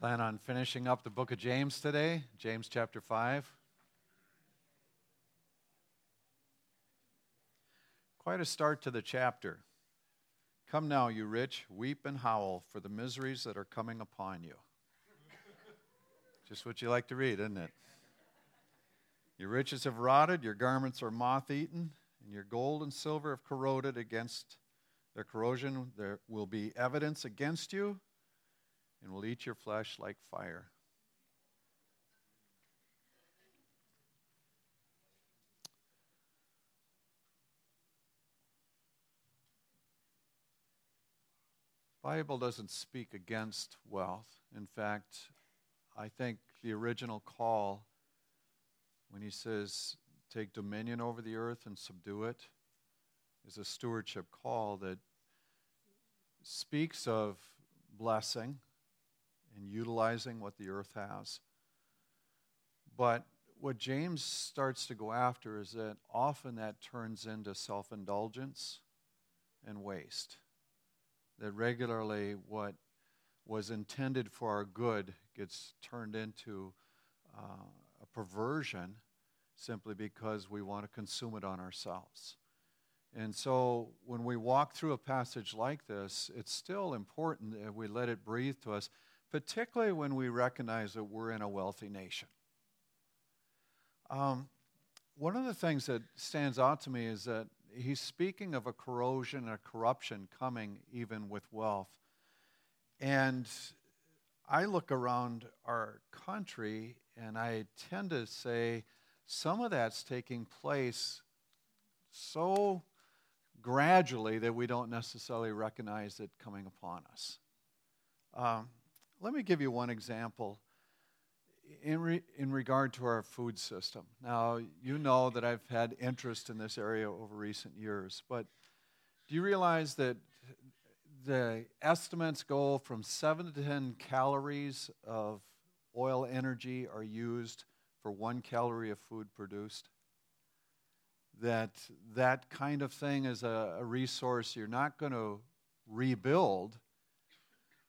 Plan on finishing up the book of James today, James chapter 5. Quite a start to the chapter. Come now, you rich, weep and howl for the miseries that are coming upon you. Just what you like to read, isn't it? Your riches have rotted, your garments are moth eaten, and your gold and silver have corroded against their corrosion. There will be evidence against you and will eat your flesh like fire. Bible doesn't speak against wealth. In fact, I think the original call when he says take dominion over the earth and subdue it is a stewardship call that speaks of blessing and utilizing what the earth has. But what James starts to go after is that often that turns into self indulgence and waste. That regularly what was intended for our good gets turned into uh, a perversion simply because we want to consume it on ourselves. And so when we walk through a passage like this, it's still important that we let it breathe to us particularly when we recognize that we're in a wealthy nation. Um, one of the things that stands out to me is that he's speaking of a corrosion a corruption coming even with wealth. And I look around our country and I tend to say some of that's taking place so gradually that we don't necessarily recognize it coming upon us. Um, let me give you one example in, re, in regard to our food system. Now, you know that I've had interest in this area over recent years, but do you realize that the estimates go from 7 to 10 calories of oil energy are used for one calorie of food produced? That that kind of thing is a, a resource you're not going to rebuild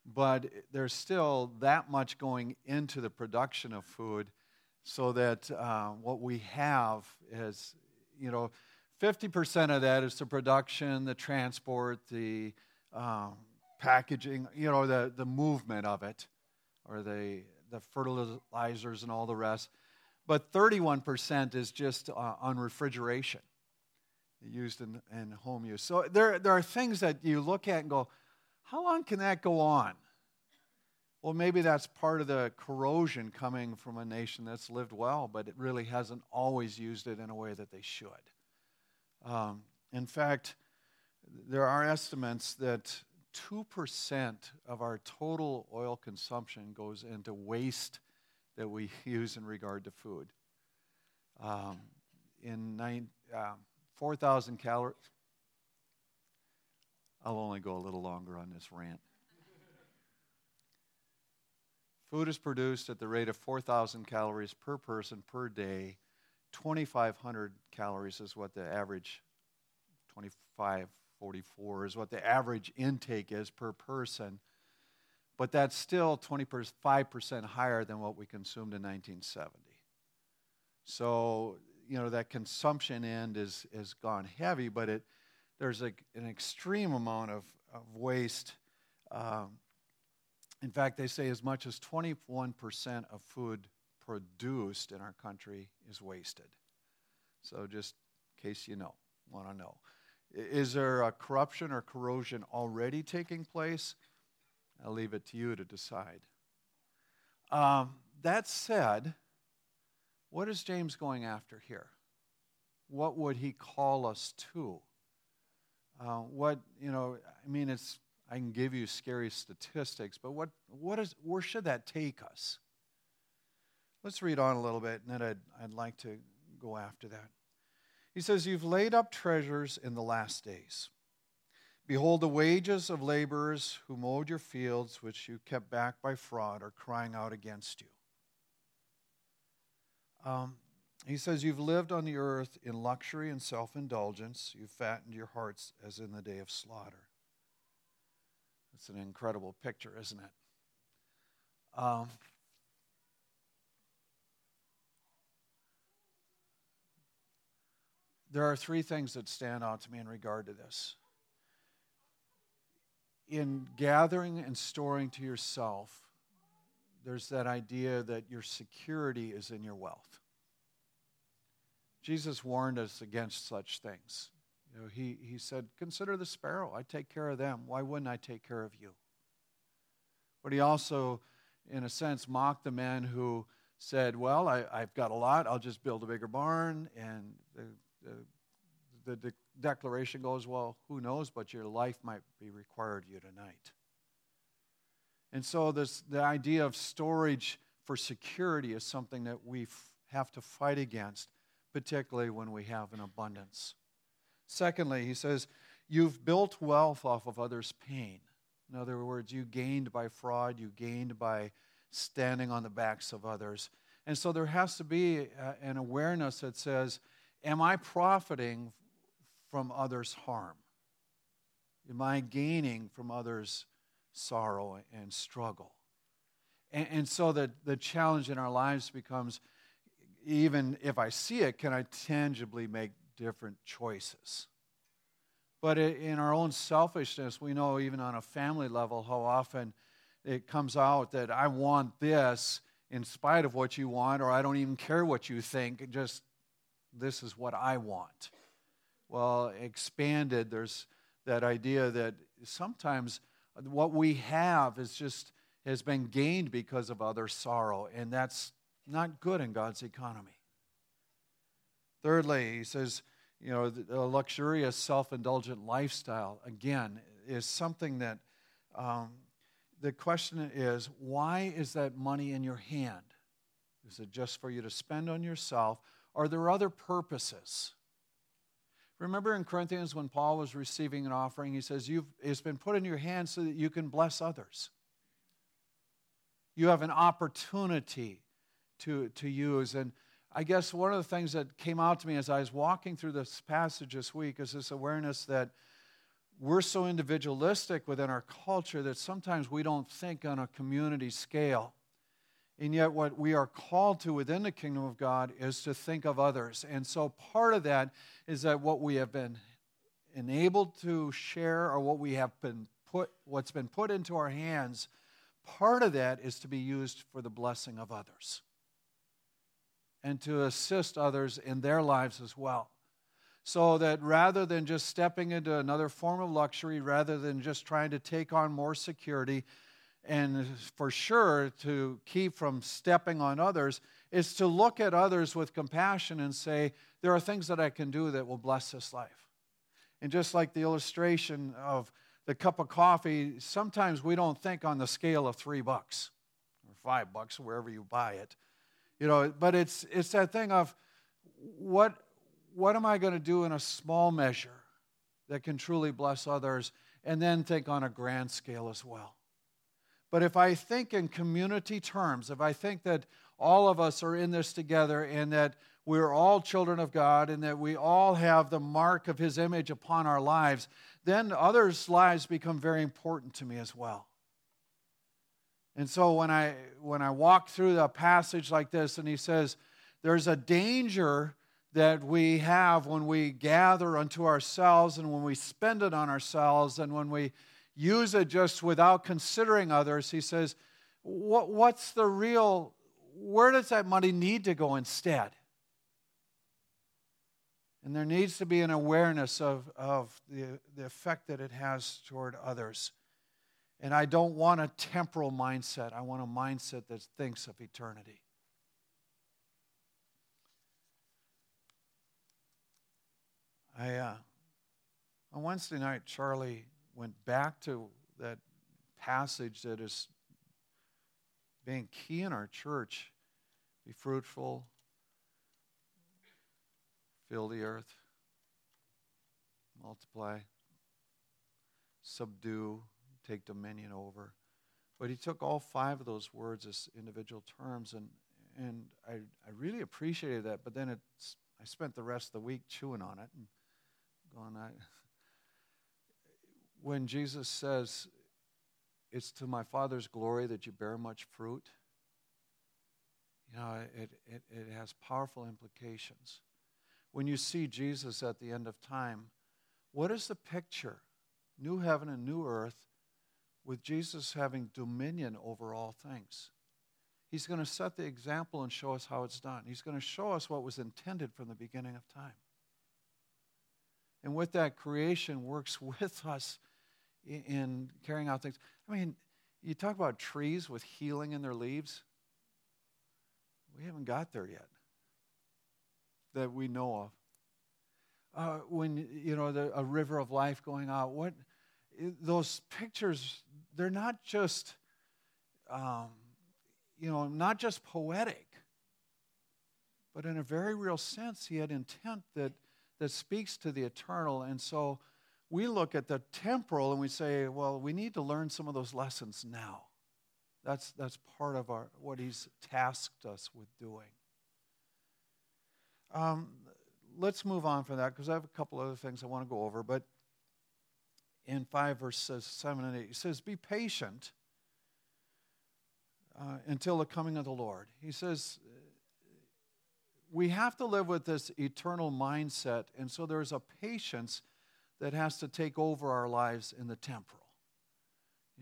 but there's still that much going into the production of food so that uh, what we have is, you know, 50% of that is the production, the transport, the um, packaging, you know, the, the movement of it, or the, the fertilizers and all the rest. But 31% is just uh, on refrigeration used in, in home use. So there, there are things that you look at and go, how long can that go on? Well, maybe that's part of the corrosion coming from a nation that's lived well, but it really hasn't always used it in a way that they should. Um, in fact, there are estimates that 2% of our total oil consumption goes into waste that we use in regard to food. Um, in nine, uh, 4,000 calories, I'll only go a little longer on this rant. Food is produced at the rate of 4,000 calories per person per day. 2,500 calories is what the average, 2,544 is what the average intake is per person. But that's still 25% higher than what we consumed in 1970. So, you know, that consumption end is, is gone heavy, but it, there's a, an extreme amount of, of waste. Um, in fact, they say as much as 21% of food produced in our country is wasted. So, just in case you know, want to know. Is there a corruption or corrosion already taking place? I'll leave it to you to decide. Um, that said, what is James going after here? What would he call us to? Uh, what, you know, I mean, it's, I can give you scary statistics, but what, what is, where should that take us? Let's read on a little bit, and then I'd, I'd like to go after that. He says, You've laid up treasures in the last days. Behold, the wages of laborers who mowed your fields, which you kept back by fraud, are crying out against you. Um, he says, You've lived on the earth in luxury and self indulgence. You've fattened your hearts as in the day of slaughter. It's an incredible picture, isn't it? Um, there are three things that stand out to me in regard to this. In gathering and storing to yourself, there's that idea that your security is in your wealth. Jesus warned us against such things. You know, he, he said, Consider the sparrow. I take care of them. Why wouldn't I take care of you? But he also, in a sense, mocked the man who said, Well, I, have got a lot. I'll just build a bigger barn. And the, the, the de- declaration goes, Well, who knows, but your life might be required you tonight. And so, this, the idea of storage for security is something that we f- have to fight against, particularly when we have an abundance. Secondly, he says, You've built wealth off of others' pain. In other words, you gained by fraud, you gained by standing on the backs of others. And so there has to be uh, an awareness that says, Am I profiting from others' harm? Am I gaining from others' sorrow and struggle? And, and so that the challenge in our lives becomes even if I see it, can I tangibly make different choices? But in our own selfishness, we know even on a family level how often it comes out that I want this in spite of what you want, or I don't even care what you think, just this is what I want. Well, expanded, there's that idea that sometimes what we have is just has been gained because of other sorrow, and that's not good in God's economy. Thirdly, he says, you know, a luxurious, self indulgent lifestyle, again, is something that um, the question is why is that money in your hand? Is it just for you to spend on yourself? Are there other purposes? Remember in Corinthians when Paul was receiving an offering, he says, You've, It's been put in your hands so that you can bless others. You have an opportunity to, to use. And I guess one of the things that came out to me as I was walking through this passage this week is this awareness that we're so individualistic within our culture that sometimes we don't think on a community scale. And yet, what we are called to within the kingdom of God is to think of others. And so, part of that is that what we have been enabled to share or what we have been put, what's been put into our hands, part of that is to be used for the blessing of others and to assist others in their lives as well. So that rather than just stepping into another form of luxury, rather than just trying to take on more security, and for sure to keep from stepping on others, is to look at others with compassion and say, there are things that I can do that will bless this life. And just like the illustration of the cup of coffee, sometimes we don't think on the scale of three bucks or five bucks, wherever you buy it. You know, but it's, it's that thing of what, what am I going to do in a small measure that can truly bless others, and then think on a grand scale as well. But if I think in community terms, if I think that all of us are in this together and that we're all children of God and that we all have the mark of His image upon our lives, then others' lives become very important to me as well. And so when I when I walk through a passage like this and he says there's a danger that we have when we gather unto ourselves and when we spend it on ourselves and when we use it just without considering others, he says, what, what's the real, where does that money need to go instead? And there needs to be an awareness of, of the, the effect that it has toward others. And I don't want a temporal mindset. I want a mindset that thinks of eternity. I, uh, on Wednesday night, Charlie went back to that passage that is being key in our church be fruitful, fill the earth, multiply, subdue, take dominion over. But he took all five of those words as individual terms, and, and I, I really appreciated that. But then it's, I spent the rest of the week chewing on it and going, I, when Jesus says, it's to my Father's glory that you bear much fruit. You know, it, it, it has powerful implications. When you see Jesus at the end of time, what is the picture? New heaven and new earth with Jesus having dominion over all things. He's going to set the example and show us how it's done. He's going to show us what was intended from the beginning of time. And with that, creation works with us in carrying out things. I mean, you talk about trees with healing in their leaves. We haven't got there yet that we know of. Uh, when you know the, a river of life going out, what those pictures? They're not just, um, you know, not just poetic, but in a very real sense, he had intent that that speaks to the eternal. And so we look at the temporal and we say, well, we need to learn some of those lessons now. That's, that's part of our, what he's tasked us with doing. Um, let's move on from that because I have a couple other things I want to go over. But in 5 verses 7 and 8, he says, Be patient uh, until the coming of the Lord. He says, we have to live with this eternal mindset, and so there's a patience that has to take over our lives in the temporal.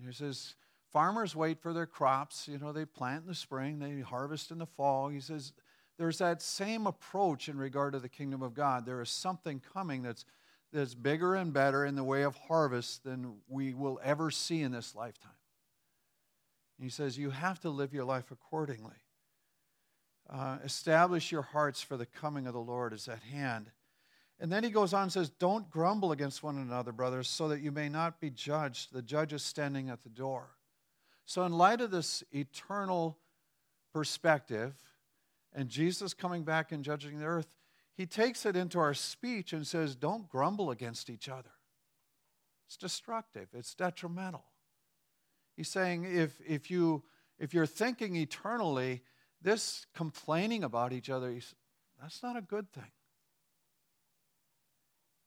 He says, farmers wait for their crops. You know, they plant in the spring, they harvest in the fall. He says, there's that same approach in regard to the kingdom of God. There is something coming that's, that's bigger and better in the way of harvest than we will ever see in this lifetime. he says, you have to live your life accordingly. Uh, establish your hearts for the coming of the Lord is at hand. And then he goes on and says, Don't grumble against one another, brothers, so that you may not be judged. The judge is standing at the door. So, in light of this eternal perspective and Jesus coming back and judging the earth, he takes it into our speech and says, Don't grumble against each other. It's destructive, it's detrimental. He's saying, if, if, you, if you're thinking eternally, this complaining about each other, that's not a good thing.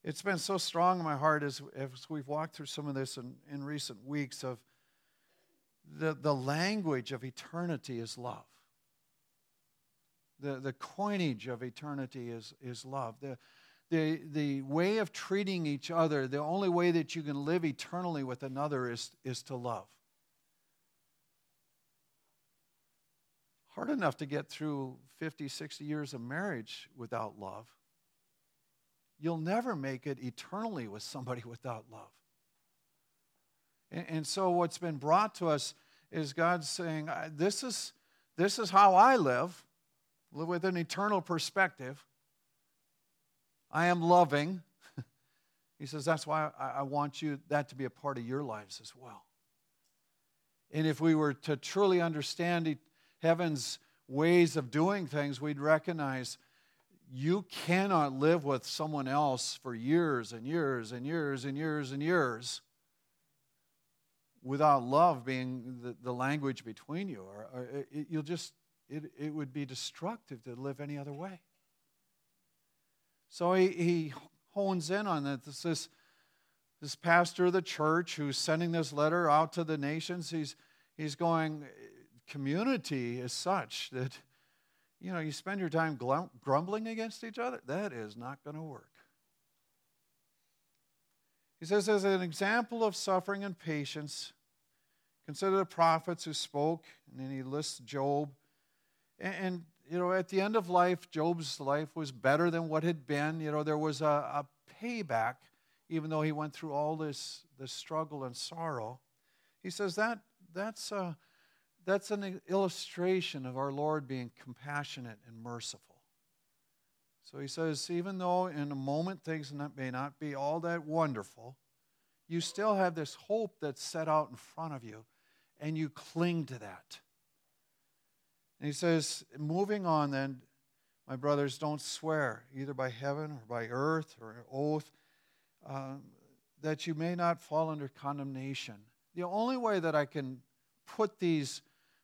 It's been so strong in my heart as, as we've walked through some of this in, in recent weeks of the, the language of eternity is love. The, the coinage of eternity is, is love. The, the, the way of treating each other, the only way that you can live eternally with another is, is to love. hard enough to get through 50, 60 years of marriage without love. You'll never make it eternally with somebody without love. And, and so, what's been brought to us is God saying, this is, this is how I live, live with an eternal perspective. I am loving. he says, That's why I, I want you that to be a part of your lives as well. And if we were to truly understand heaven's ways of doing things, we'd recognize you cannot live with someone else for years and years and years and years and years without love being the, the language between you. Or, or it, you'll just, it, it would be destructive to live any other way. So he, he hones in on that. This, this, this pastor of the church who's sending this letter out to the nations, he's, he's going, community is such that, you know, you spend your time grumbling against each other, that is not going to work. He says, as an example of suffering and patience, consider the prophets who spoke, and then he lists Job. And, and, you know, at the end of life, Job's life was better than what had been. You know, there was a, a payback, even though he went through all this, this struggle and sorrow. He says that that's uh, that's an illustration of our Lord being compassionate and merciful. So he says, even though in a moment things may not be all that wonderful, you still have this hope that's set out in front of you, and you cling to that. And he says, moving on then, my brothers, don't swear, either by heaven or by earth or oath, um, that you may not fall under condemnation. The only way that I can put these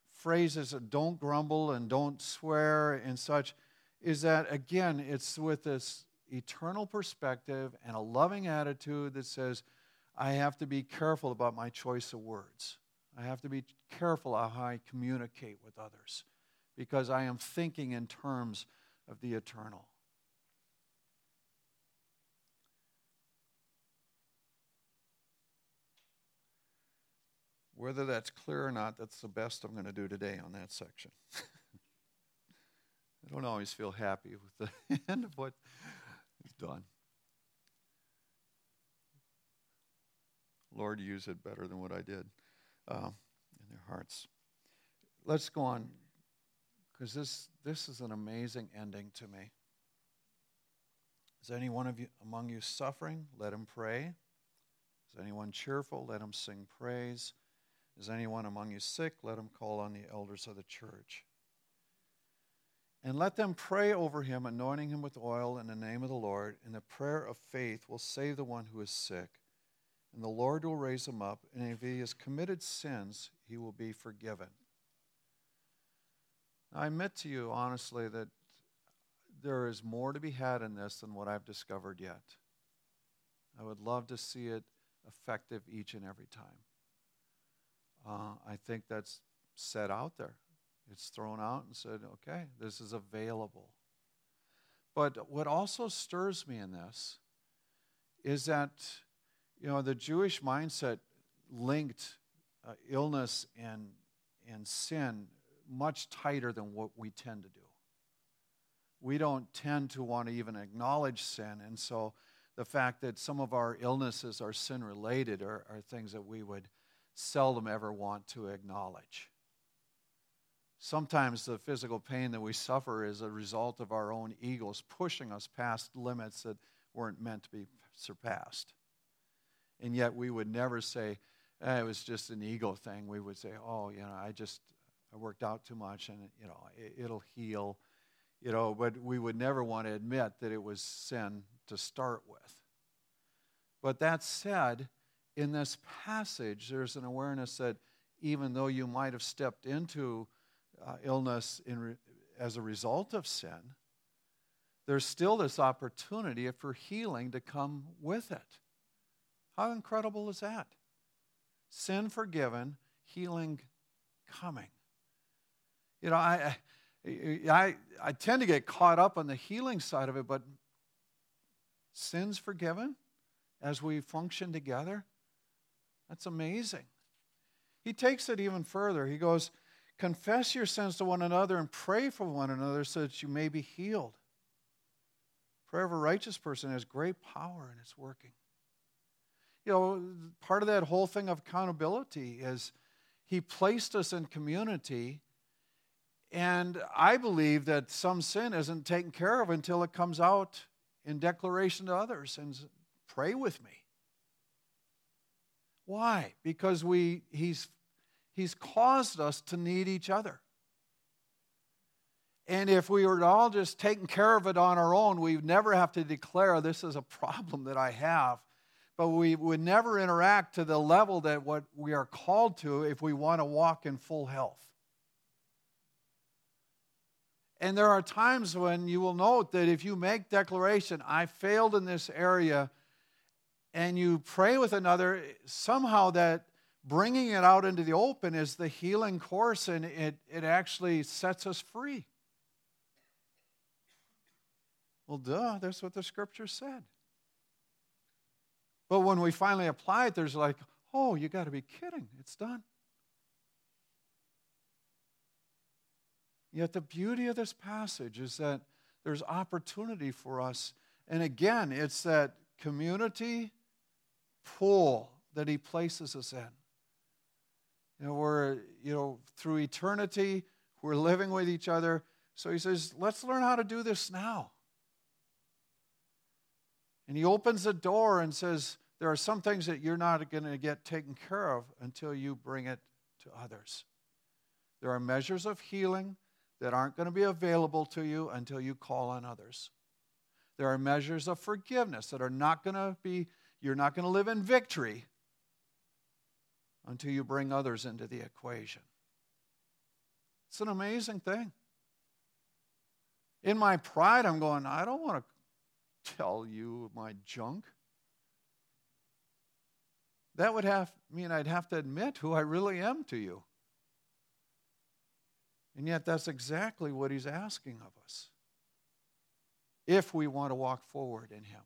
phrases don't grumble and don't swear and such is that, again, it's with this eternal perspective and a loving attitude that says, I have to be careful about my choice of words. I have to be careful how I communicate with others because I am thinking in terms of the eternal. Whether that's clear or not, that's the best I'm going to do today on that section. I don't always feel happy with the end of what is done. Lord, use it better than what I did uh, in their hearts. Let's go on, because this, this is an amazing ending to me. Is any one of you among you suffering? Let him pray. Is anyone cheerful? Let him sing praise. Is anyone among you sick? Let him call on the elders of the church. And let them pray over him, anointing him with oil in the name of the Lord. And the prayer of faith will save the one who is sick and the Lord will raise him up, and if he has committed sins, he will be forgiven. I admit to you honestly that there is more to be had in this than what I've discovered yet. I would love to see it effective each and every time. Uh, I think that's set out there. It's thrown out and said, okay, this is available. But what also stirs me in this is that you know, the Jewish mindset linked uh, illness and, and sin much tighter than what we tend to do. We don't tend to want to even acknowledge sin, and so the fact that some of our illnesses are sin related are, are things that we would seldom ever want to acknowledge. Sometimes the physical pain that we suffer is a result of our own egos pushing us past limits that weren't meant to be surpassed. And yet we would never say, eh, it was just an ego thing. We would say, oh, you know, I just, I worked out too much and, you know, it, it'll heal. You know, but we would never want to admit that it was sin to start with. But that said, in this passage, there's an awareness that even though you might have stepped into uh, illness re- as a result of sin, there's still this opportunity for healing to come with it. How incredible is that? Sin forgiven, healing coming. You know, I, I, I tend to get caught up on the healing side of it, but sins forgiven as we function together, that's amazing. He takes it even further. He goes, Confess your sins to one another and pray for one another so that you may be healed. Prayer of a righteous person has great power and it's working you know, part of that whole thing of accountability is he placed us in community. And I believe that some sin isn't taken care of until it comes out in declaration to others and pray with me. Why? Because we, he's, he's caused us to need each other. And if we were all just taking care of it on our own, we'd never have to declare this is a problem that I have but we would never interact to the level that what we are called to if we want to walk in full health. And there are times when you will note that if you make declaration, I failed in this area, and you pray with another, somehow that bringing it out into the open is the healing course and it, it actually sets us free. Well, duh, that's what the scripture said. But when we finally apply it, there's like, oh, you got to be kidding. It's done. Yet the beauty of this passage is that there's opportunity for us. And again, it's that community pool that he places us in. You know, we're, you know, through eternity, we're living with each other. So he says, let's learn how to do this now. And he opens the door and says, There are some things that you're not going to get taken care of until you bring it to others. There are measures of healing that aren't going to be available to you until you call on others. There are measures of forgiveness that are not going to be, you're not going to live in victory until you bring others into the equation. It's an amazing thing. In my pride, I'm going, I don't want to tell you my junk. that would have mean I'd have to admit who I really am to you. And yet, that's exactly what he's asking of us. If we want to walk forward in him,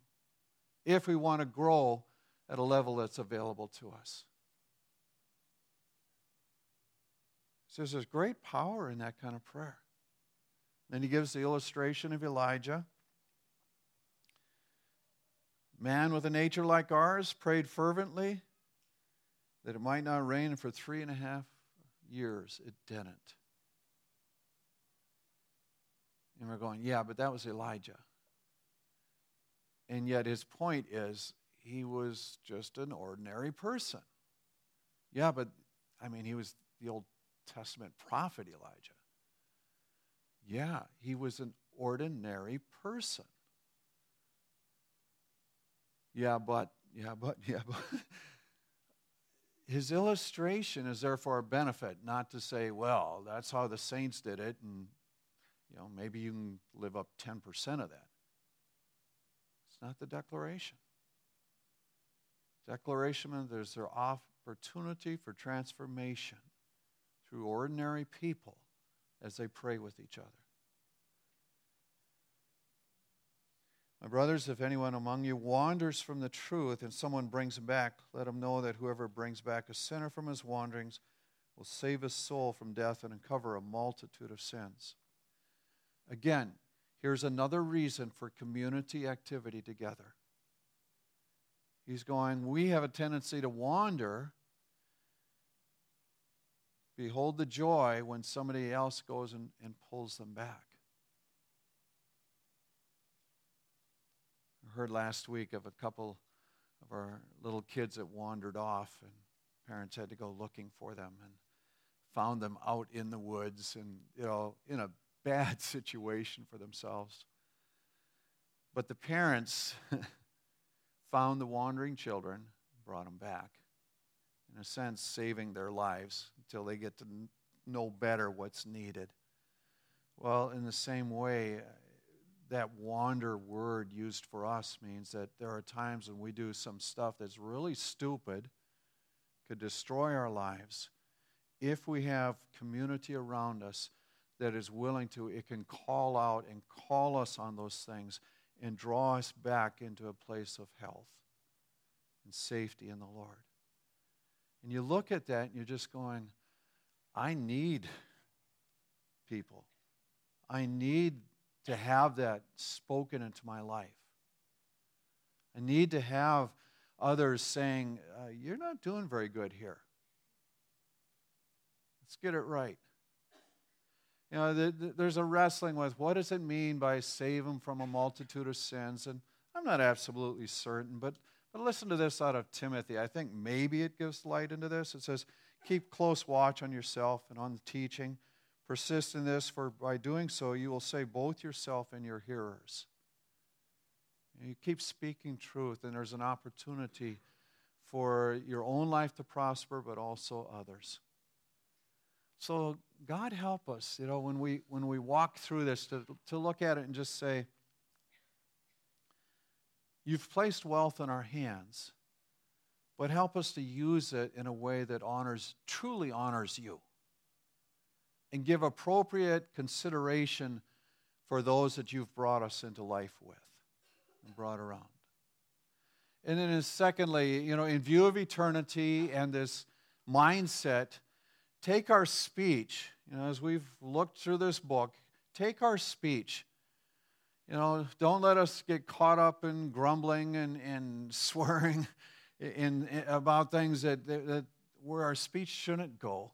if we want to grow at a level that's available to us. So there's great power in that kind of prayer. Then he gives the illustration of Elijah. Man with a nature like ours prayed fervently that it might not rain for three and a half years. It didn't. And we're going, yeah, but that was Elijah. And yet his point is he was just an ordinary person. Yeah, but I mean, he was the Old Testament prophet Elijah. Yeah, he was an ordinary person. Yeah, but, yeah, but, yeah, but. His illustration is therefore a benefit, not to say, well, that's how the saints did it, and you know, maybe you can live up 10% of that. It's not the declaration. Declaration there's their opportunity for transformation through ordinary people as they pray with each other. My brothers, if anyone among you wanders from the truth and someone brings him back, let him know that whoever brings back a sinner from his wanderings will save his soul from death and uncover a multitude of sins. Again, here's another reason for community activity together. He's going, We have a tendency to wander. Behold the joy when somebody else goes and, and pulls them back. I heard last week of a couple of our little kids that wandered off, and parents had to go looking for them and found them out in the woods and, you know, in a bad situation for themselves. But the parents found the wandering children, brought them back, in a sense, saving their lives until they get to know better what's needed. Well, in the same way, uh, that wander word used for us means that there are times when we do some stuff that's really stupid, could destroy our lives. If we have community around us that is willing to, it can call out and call us on those things and draw us back into a place of health and safety in the Lord. And you look at that and you're just going, I need people. I need to have that spoken into my life. I need to have others saying, uh, You're not doing very good here. Let's get it right. You know, the, the, there's a wrestling with what does it mean by save them from a multitude of sins? And I'm not absolutely certain, but, but listen to this out of Timothy. I think maybe it gives light into this. It says, Keep close watch on yourself and on the teaching Persist in this, for by doing so, you will save both yourself and your hearers. You keep speaking truth, and there's an opportunity for your own life to prosper, but also others. So, God help us, you know, when we, when we walk through this, to, to look at it and just say, You've placed wealth in our hands, but help us to use it in a way that honors, truly honors you and give appropriate consideration for those that you've brought us into life with and brought around. And then, secondly, you know, in view of eternity and this mindset, take our speech, you know, as we've looked through this book, take our speech. You know, don't let us get caught up in grumbling and, and swearing in, in, about things that, that, that where our speech shouldn't go.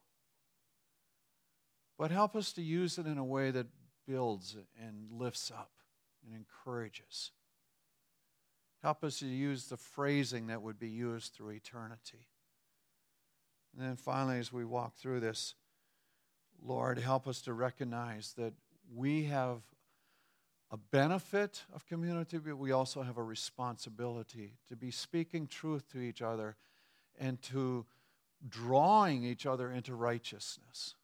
But help us to use it in a way that builds and lifts up and encourages. Help us to use the phrasing that would be used through eternity. And then finally, as we walk through this, Lord, help us to recognize that we have a benefit of community, but we also have a responsibility to be speaking truth to each other and to drawing each other into righteousness.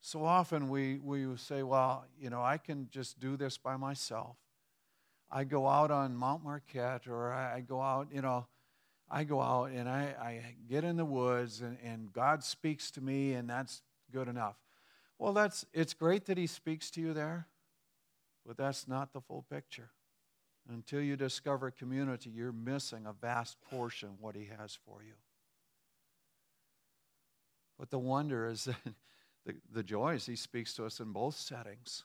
So often we, we say, well, you know, I can just do this by myself. I go out on Mount Marquette or I go out, you know, I go out and I, I get in the woods and, and God speaks to me and that's good enough. Well, that's it's great that he speaks to you there, but that's not the full picture. Until you discover community, you're missing a vast portion of what he has for you. But the wonder is that the, the joy is he speaks to us in both settings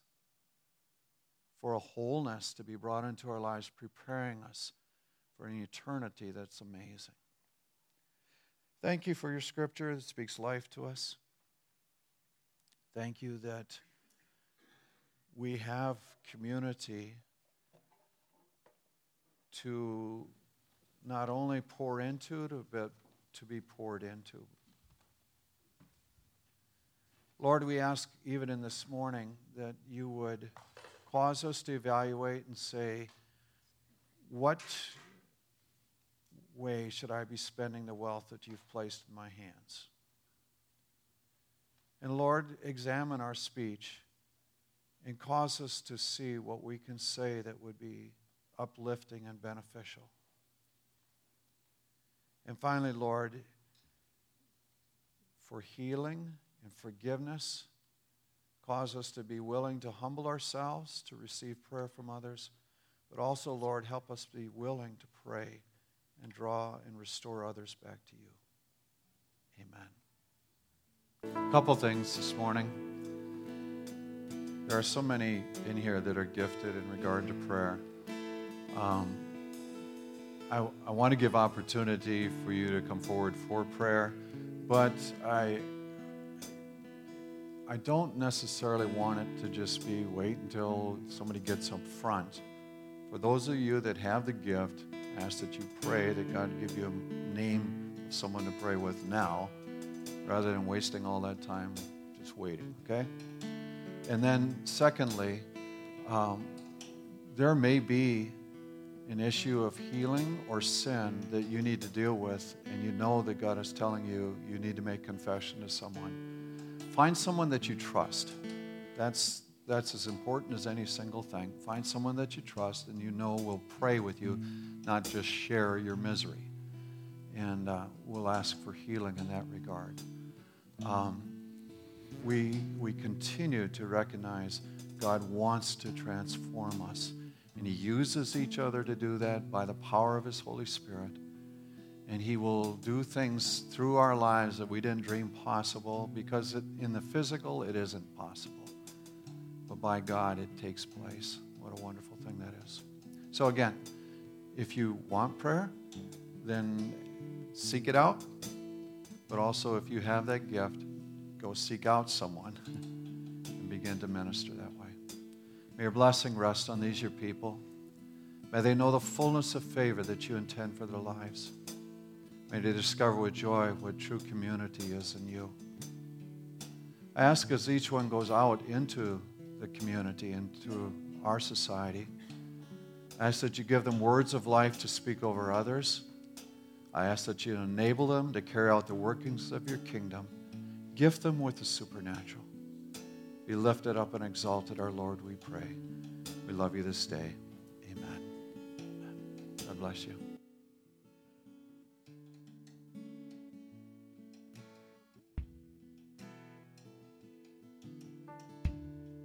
for a wholeness to be brought into our lives, preparing us for an eternity that's amazing. Thank you for your scripture that speaks life to us. Thank you that we have community to not only pour into, but to be poured into. Lord, we ask even in this morning that you would cause us to evaluate and say, what way should I be spending the wealth that you've placed in my hands? And Lord, examine our speech and cause us to see what we can say that would be uplifting and beneficial. And finally, Lord, for healing and forgiveness, cause us to be willing to humble ourselves to receive prayer from others, but also, Lord, help us be willing to pray and draw and restore others back to you. Amen. A couple things this morning. There are so many in here that are gifted in regard to prayer. Um, I, I want to give opportunity for you to come forward for prayer, but I, I don't necessarily want it to just be wait until somebody gets up front. For those of you that have the gift, ask that you pray that God give you a name of someone to pray with now, rather than wasting all that time just waiting, okay? And then, secondly, um, there may be an issue of healing or sin that you need to deal with, and you know that God is telling you you need to make confession to someone, find someone that you trust. That's, that's as important as any single thing. Find someone that you trust and you know will pray with you, not just share your misery. And uh, we'll ask for healing in that regard. Um, we, we continue to recognize God wants to transform us. And He uses each other to do that by the power of His Holy Spirit. And He will do things through our lives that we didn't dream possible because it, in the physical, it isn't possible. But by God, it takes place. What a wonderful thing that is. So, again, if you want prayer, then seek it out. But also, if you have that gift, go seek out someone and begin to minister that way. May your blessing rest on these, your people. May they know the fullness of favor that you intend for their lives. May they discover with joy what true community is in you. I ask as each one goes out into the community, and to our society, I ask that you give them words of life to speak over others. I ask that you enable them to carry out the workings of your kingdom. Gift them with the supernatural. Be lifted up and exalted, our Lord, we pray. We love you this day. Amen. God bless you.